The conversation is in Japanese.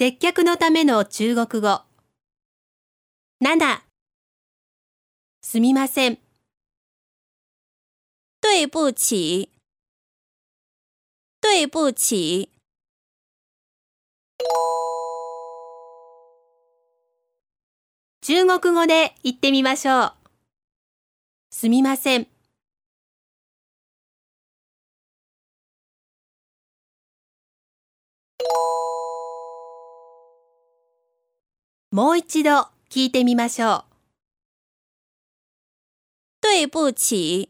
接客のための中国語。7すみません。对不起，对不起，中国語で言ってみましょう。すみません。もう一度聞いてみましょう。对不起，